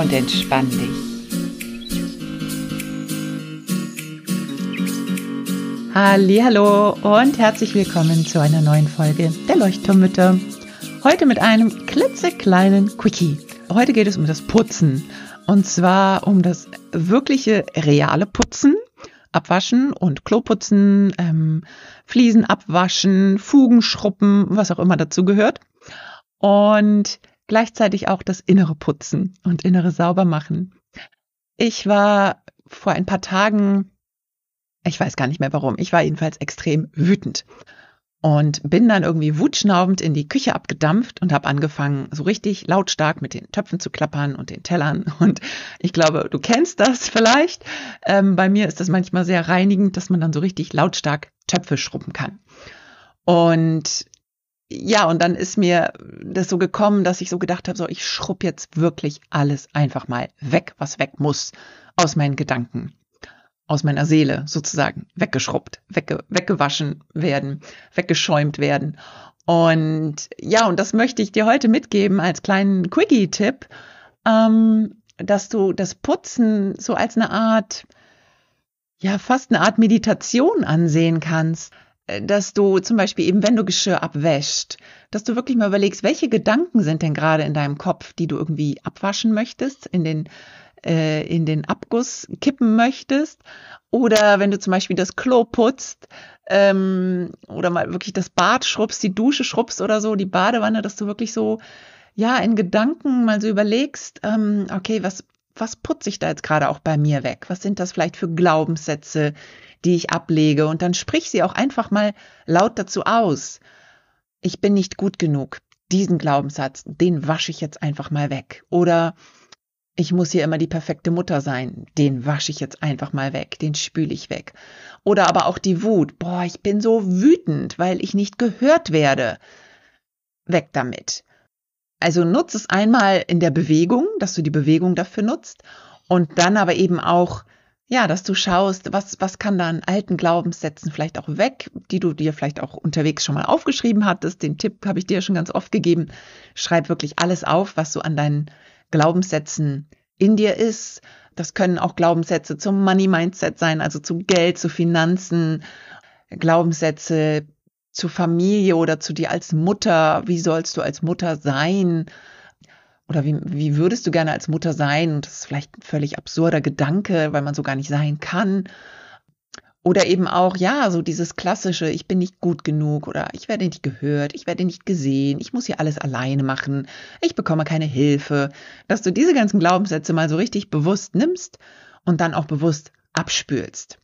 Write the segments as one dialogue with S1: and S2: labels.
S1: Und entspann dich. Hallo und herzlich willkommen zu einer neuen Folge der Leuchtturmmütter. Heute mit einem klitzekleinen Quickie. Heute geht es um das Putzen und zwar um das wirkliche reale Putzen. Abwaschen und Kloputzen, ähm, Fliesen abwaschen, Fugen schruppen, was auch immer dazu gehört. Und gleichzeitig auch das innere Putzen und innere Saubermachen. Ich war vor ein paar Tagen, ich weiß gar nicht mehr warum, ich war jedenfalls extrem wütend und bin dann irgendwie wutschnaubend in die Küche abgedampft und habe angefangen, so richtig lautstark mit den Töpfen zu klappern und den Tellern. Und ich glaube, du kennst das vielleicht. Ähm, bei mir ist das manchmal sehr reinigend, dass man dann so richtig lautstark Töpfe schrubben kann. Und ja, und dann ist mir das so gekommen, dass ich so gedacht habe, so ich schrubb jetzt wirklich alles einfach mal weg, was weg muss aus meinen Gedanken, aus meiner Seele sozusagen, weggeschrubbt, wegge weggewaschen werden, weggeschäumt werden. Und ja, und das möchte ich dir heute mitgeben als kleinen Quickie-Tipp, ähm, dass du das Putzen so als eine Art, ja, fast eine Art Meditation ansehen kannst dass du zum Beispiel eben, wenn du Geschirr abwäscht, dass du wirklich mal überlegst, welche Gedanken sind denn gerade in deinem Kopf, die du irgendwie abwaschen möchtest, in den, äh, in den Abguss kippen möchtest. Oder wenn du zum Beispiel das Klo putzt ähm, oder mal wirklich das Bad schrubbst, die Dusche schrubbst oder so, die Badewanne, dass du wirklich so, ja, in Gedanken mal so überlegst, ähm, okay, was, was putze ich da jetzt gerade auch bei mir weg? Was sind das vielleicht für Glaubenssätze, die ich ablege? Und dann sprich sie auch einfach mal laut dazu aus. Ich bin nicht gut genug. Diesen Glaubenssatz, den wasche ich jetzt einfach mal weg. Oder ich muss hier immer die perfekte Mutter sein. Den wasche ich jetzt einfach mal weg. Den spüle ich weg. Oder aber auch die Wut. Boah, ich bin so wütend, weil ich nicht gehört werde. Weg damit. Also nutz es einmal in der Bewegung, dass du die Bewegung dafür nutzt und dann aber eben auch, ja, dass du schaust, was, was kann da an alten Glaubenssätzen vielleicht auch weg, die du dir vielleicht auch unterwegs schon mal aufgeschrieben hattest. Den Tipp habe ich dir schon ganz oft gegeben. Schreib wirklich alles auf, was so an deinen Glaubenssätzen in dir ist. Das können auch Glaubenssätze zum Money Mindset sein, also zu Geld, zu Finanzen, Glaubenssätze zu Familie oder zu dir als Mutter. Wie sollst du als Mutter sein? Oder wie, wie würdest du gerne als Mutter sein? Und das ist vielleicht ein völlig absurder Gedanke, weil man so gar nicht sein kann. Oder eben auch, ja, so dieses klassische, ich bin nicht gut genug oder ich werde nicht gehört, ich werde nicht gesehen, ich muss hier alles alleine machen, ich bekomme keine Hilfe. Dass du diese ganzen Glaubenssätze mal so richtig bewusst nimmst und dann auch bewusst abspülst.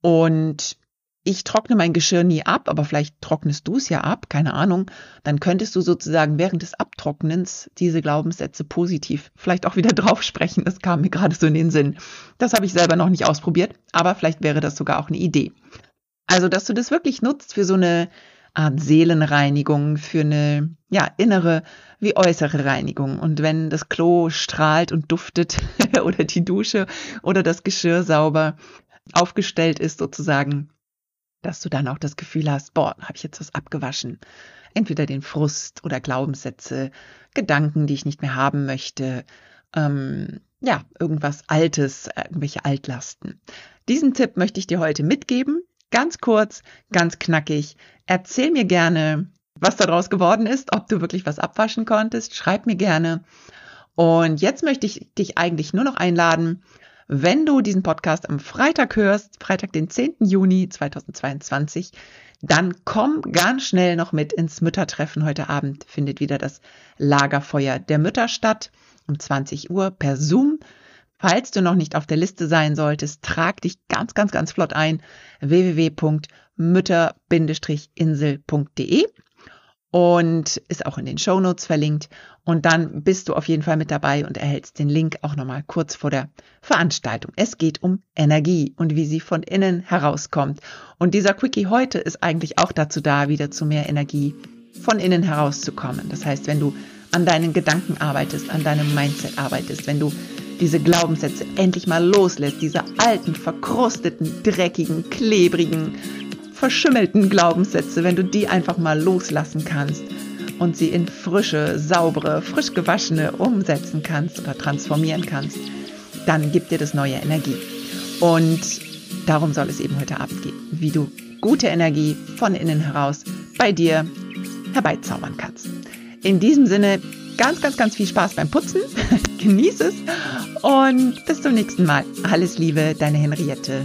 S1: Und ich trockne mein Geschirr nie ab, aber vielleicht trocknest du es ja ab, keine Ahnung, dann könntest du sozusagen während des Abtrocknens diese Glaubenssätze positiv vielleicht auch wieder drauf sprechen. Das kam mir gerade so in den Sinn. Das habe ich selber noch nicht ausprobiert, aber vielleicht wäre das sogar auch eine Idee. Also, dass du das wirklich nutzt für so eine Art Seelenreinigung, für eine ja, innere wie äußere Reinigung. Und wenn das Klo strahlt und duftet oder die Dusche oder das Geschirr sauber aufgestellt ist sozusagen, dass du dann auch das Gefühl hast, boah, habe ich jetzt was abgewaschen. Entweder den Frust oder Glaubenssätze, Gedanken, die ich nicht mehr haben möchte, ähm, ja, irgendwas Altes, irgendwelche Altlasten. Diesen Tipp möchte ich dir heute mitgeben. Ganz kurz, ganz knackig. Erzähl mir gerne, was daraus geworden ist, ob du wirklich was abwaschen konntest. Schreib mir gerne. Und jetzt möchte ich dich eigentlich nur noch einladen, wenn du diesen Podcast am Freitag hörst, Freitag, den 10. Juni 2022, dann komm ganz schnell noch mit ins Müttertreffen. Heute Abend findet wieder das Lagerfeuer der Mütter statt um 20 Uhr per Zoom. Falls du noch nicht auf der Liste sein solltest, trag dich ganz, ganz, ganz flott ein www.mütter-insel.de und ist auch in den Show Notes verlinkt. Und dann bist du auf jeden Fall mit dabei und erhältst den Link auch nochmal kurz vor der Veranstaltung. Es geht um Energie und wie sie von innen herauskommt. Und dieser Quickie heute ist eigentlich auch dazu da, wieder zu mehr Energie von innen herauszukommen. Das heißt, wenn du an deinen Gedanken arbeitest, an deinem Mindset arbeitest, wenn du diese Glaubenssätze endlich mal loslässt, diese alten, verkrusteten, dreckigen, klebrigen, verschimmelten Glaubenssätze, wenn du die einfach mal loslassen kannst und sie in frische, saubere, frisch gewaschene umsetzen kannst oder transformieren kannst, dann gibt dir das neue Energie. Und darum soll es eben heute abgehen, wie du gute Energie von innen heraus bei dir herbeizaubern kannst. In diesem Sinne ganz, ganz, ganz viel Spaß beim Putzen. Genieß es und bis zum nächsten Mal. Alles Liebe, deine Henriette.